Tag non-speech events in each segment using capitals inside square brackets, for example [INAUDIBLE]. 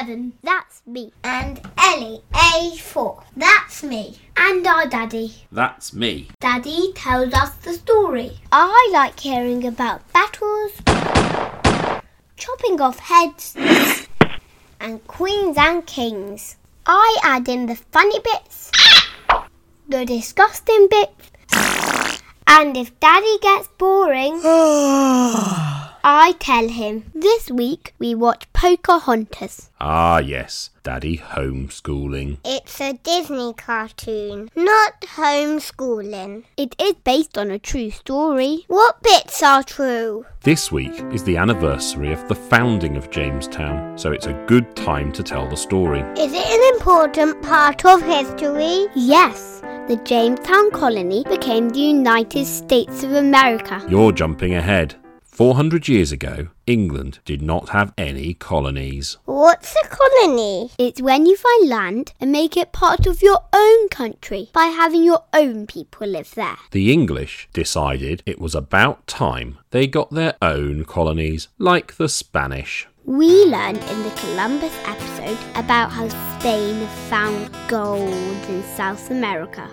seven. That's me. And Ellie, age four. That's me. And our daddy. That's me. Daddy tells us the story. I like hearing about battles, chopping off heads, and queens and kings. I add in the funny bits, the disgusting bits, and if Daddy gets boring, [SIGHS] [SIGHS] I tell him. This week we watch Pocahontas. Ah, yes, Daddy homeschooling. It's a Disney cartoon, not homeschooling. It is based on a true story. What bits are true? This week is the anniversary of the founding of Jamestown, so it's a good time to tell the story. Is it an important part of history? Yes. The Jamestown colony became the United States of America. You're jumping ahead. 400 years ago, England did not have any colonies. What's a colony? It's when you find land and make it part of your own country by having your own people live there. The English decided it was about time they got their own colonies, like the Spanish. We learned in the Columbus episode about how Spain found gold in South America.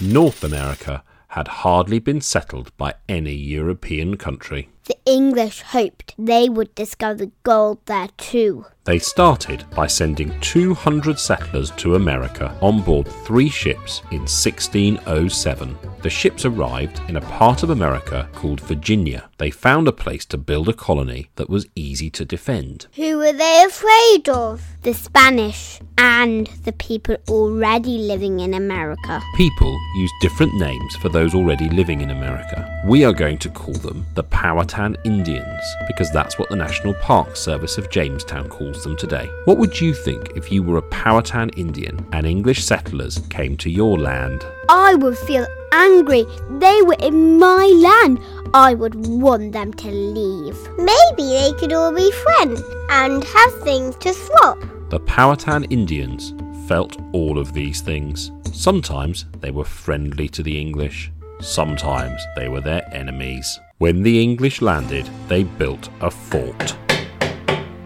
North America had hardly been settled by any European country. The English hoped they would discover gold there too. They started by sending 200 settlers to America on board three ships in 1607. The ships arrived in a part of America called Virginia. They found a place to build a colony that was easy to defend. Who were they afraid of? The Spanish and the people already living in America. People use different names for those already living in America. We are going to call them the Powhatan Indians because that's what the National Park Service of Jamestown calls them today. What would you think if you were a Powhatan Indian and English settlers came to your land? I would feel angry. They were in my land. I would want them to leave. Maybe they could all be friends and have things to swap. The Powhatan Indians felt all of these things. Sometimes they were friendly to the English, sometimes they were their enemies. When the English landed, they built a fort.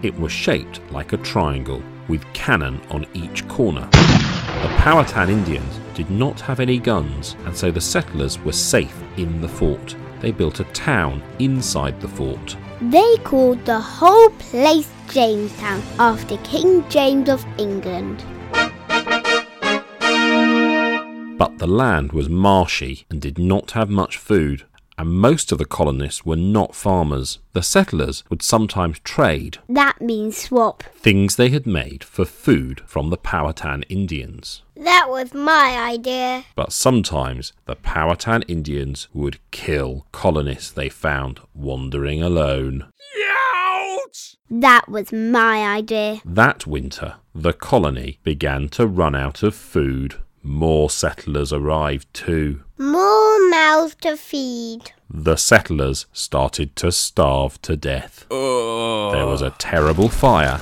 It was shaped like a triangle with cannon on each corner. The Powhatan Indians did not have any guns, and so the settlers were safe in the fort. They built a town inside the fort. They called the whole place Jamestown after King James of England. But the land was marshy and did not have much food, and most of the colonists were not farmers. The settlers would sometimes trade That means swap. things they had made for food from the Powhatan Indians. That was my idea. But sometimes the Powhatan Indians would kill colonists they found wandering alone. That was my idea. That winter, the colony began to run out of food. More settlers arrived too. More mouths to feed. The settlers started to starve to death. There was a terrible fire,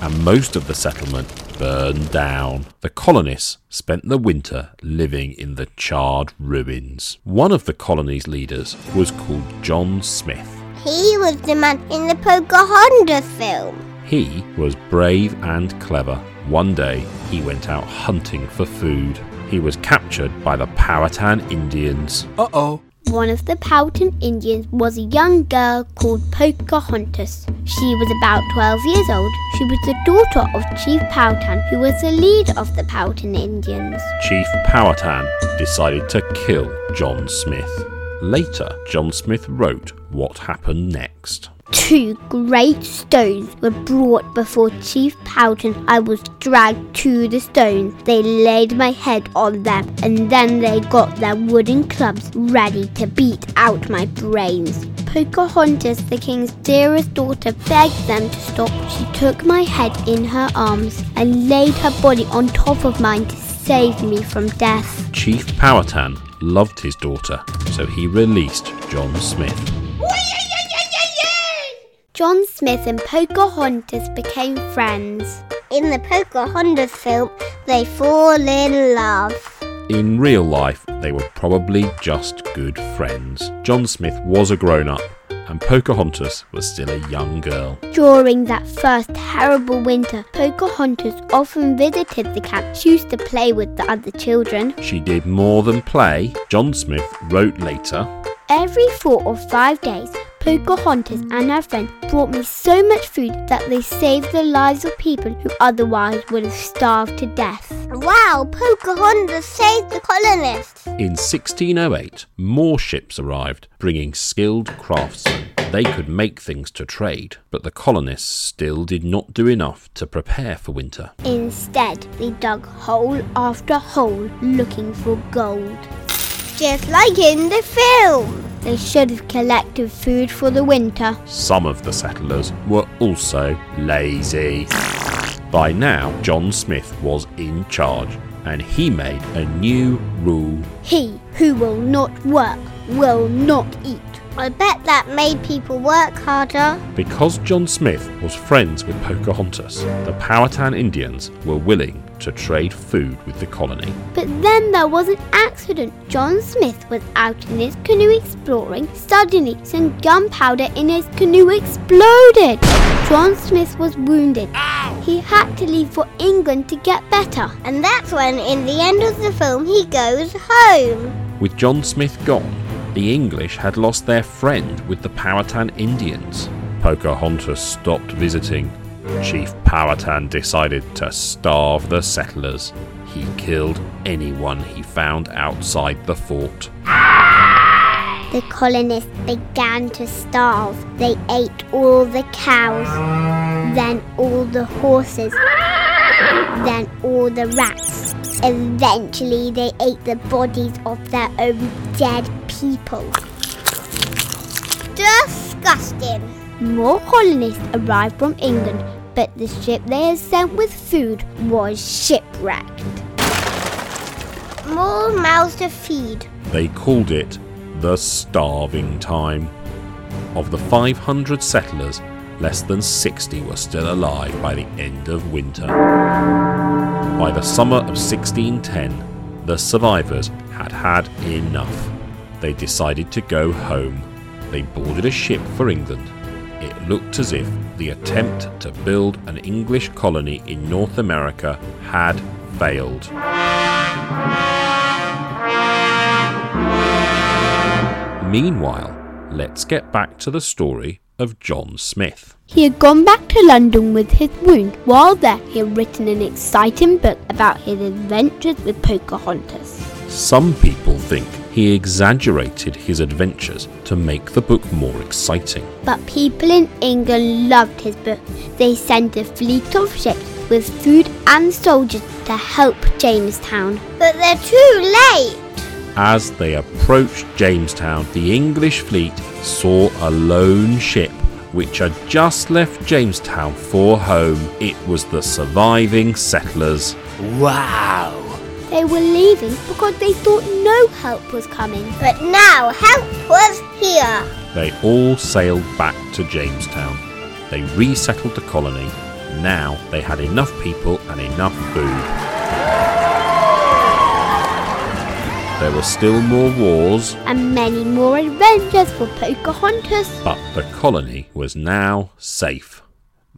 and most of the settlement burned down. The colonists spent the winter living in the charred ruins. One of the colony's leaders was called John Smith. He was the man in the Pocahontas film. He was brave and clever. One day, he went out hunting for food. He was captured by the Powhatan Indians. Uh oh. One of the Powhatan Indians was a young girl called Pocahontas. She was about 12 years old. She was the daughter of Chief Powhatan, who was the leader of the Powhatan Indians. Chief Powhatan decided to kill John Smith. Later, John Smith wrote what happened next. Two great stones were brought before Chief Powhatan. I was dragged to the stones. They laid my head on them, and then they got their wooden clubs ready to beat out my brains. Pocahontas, the king's dearest daughter, begged them to stop. She took my head in her arms and laid her body on top of mine to save me from death. Chief Powhatan loved his daughter, so he released John Smith. John Smith and Pocahontas became friends. In the Pocahontas film, they fall in love. In real life, they were probably just good friends. John Smith was a grown up and Pocahontas was still a young girl. During that first terrible winter, Pocahontas often visited the camp. She used to play with the other children. She did more than play. John Smith wrote later, Every four or five days, Pocahontas and her friends brought me so much food that they saved the lives of people who otherwise would have starved to death. Wow, Pocahontas saved the colonists. In 1608, more ships arrived, bringing skilled craftsmen. They could make things to trade, but the colonists still did not do enough to prepare for winter. Instead, they dug hole after hole looking for gold. Just like in the film. They should have collected food for the winter. Some of the settlers were also lazy. By now, John Smith was in charge, and he made a new rule. He who will not work will not eat. I bet that made people work harder. Because John Smith was friends with Pocahontas, the Powhatan Indians were willing to trade food with the colony. But then there was an accident. John Smith was out in his canoe exploring. Suddenly, some gunpowder in his canoe exploded. John Smith was wounded. He had to leave for England to get better. And that's when, in the end of the film, he goes home. With John Smith gone, the English had lost their friend with the Powhatan Indians. Pocahontas stopped visiting. Chief Powhatan decided to starve the settlers. He killed anyone he found outside the fort. The colonists began to starve. They ate all the cows, then all the horses, then all the rats. Eventually, they ate the bodies of their own dead people. Disgusting. More colonists arrived from England, but the ship they had sent with food was shipwrecked. More mouths to feed. They called it the starving time. Of the 500 settlers, less than 60 were still alive by the end of winter. By the summer of 1610, the survivors had had enough. They decided to go home. They boarded a ship for England. Looked as if the attempt to build an English colony in North America had failed. Meanwhile, let's get back to the story of John Smith. He had gone back to London with his wound. While there, he had written an exciting book about his adventures with Pocahontas. Some people think he exaggerated his adventures to make the book more exciting. But people in England loved his book. They sent a fleet of ships with food and soldiers to help Jamestown. But they're too late. As they approached Jamestown, the English fleet saw a lone ship which had just left Jamestown for home. It was the surviving settlers. Wow! They were leaving because they thought no help was coming. But now help was here. They all sailed back to Jamestown. They resettled the colony. Now they had enough people and enough food. There were still more wars, And many more adventures for Pocahontas. but the colony was now safe.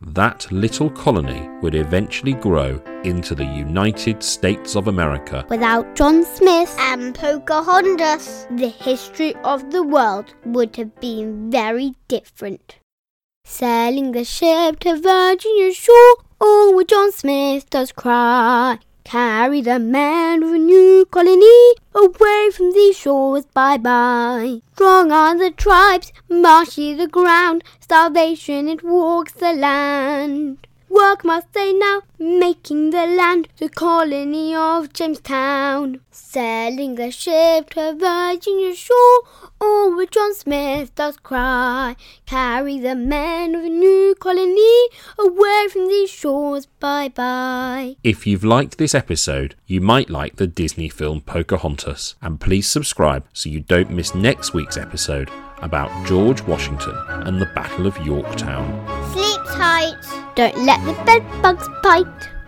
That little colony would eventually grow into the United States of America. Without John Smith, And Pocahontas. the history of the world would have been very different. Sailing the ship to Virginia shore, oh, where John Smith does cry. Carry the man of a new colony away from these shores, bye bye. Strong are the tribes, marshy the ground, starvation it walks the land. Work must they now, making the land the colony of Jamestown. Sailing the ship to Virginia shore, all where John Smith does cry. Carry the men of a new colony from these shores, bye bye. If you've liked this episode, you might like the Disney film Pocahontas, and please subscribe so you don't miss next week's episode about George Washington and the Battle of Yorktown. Sleep tight. Don't let the bed bugs bite.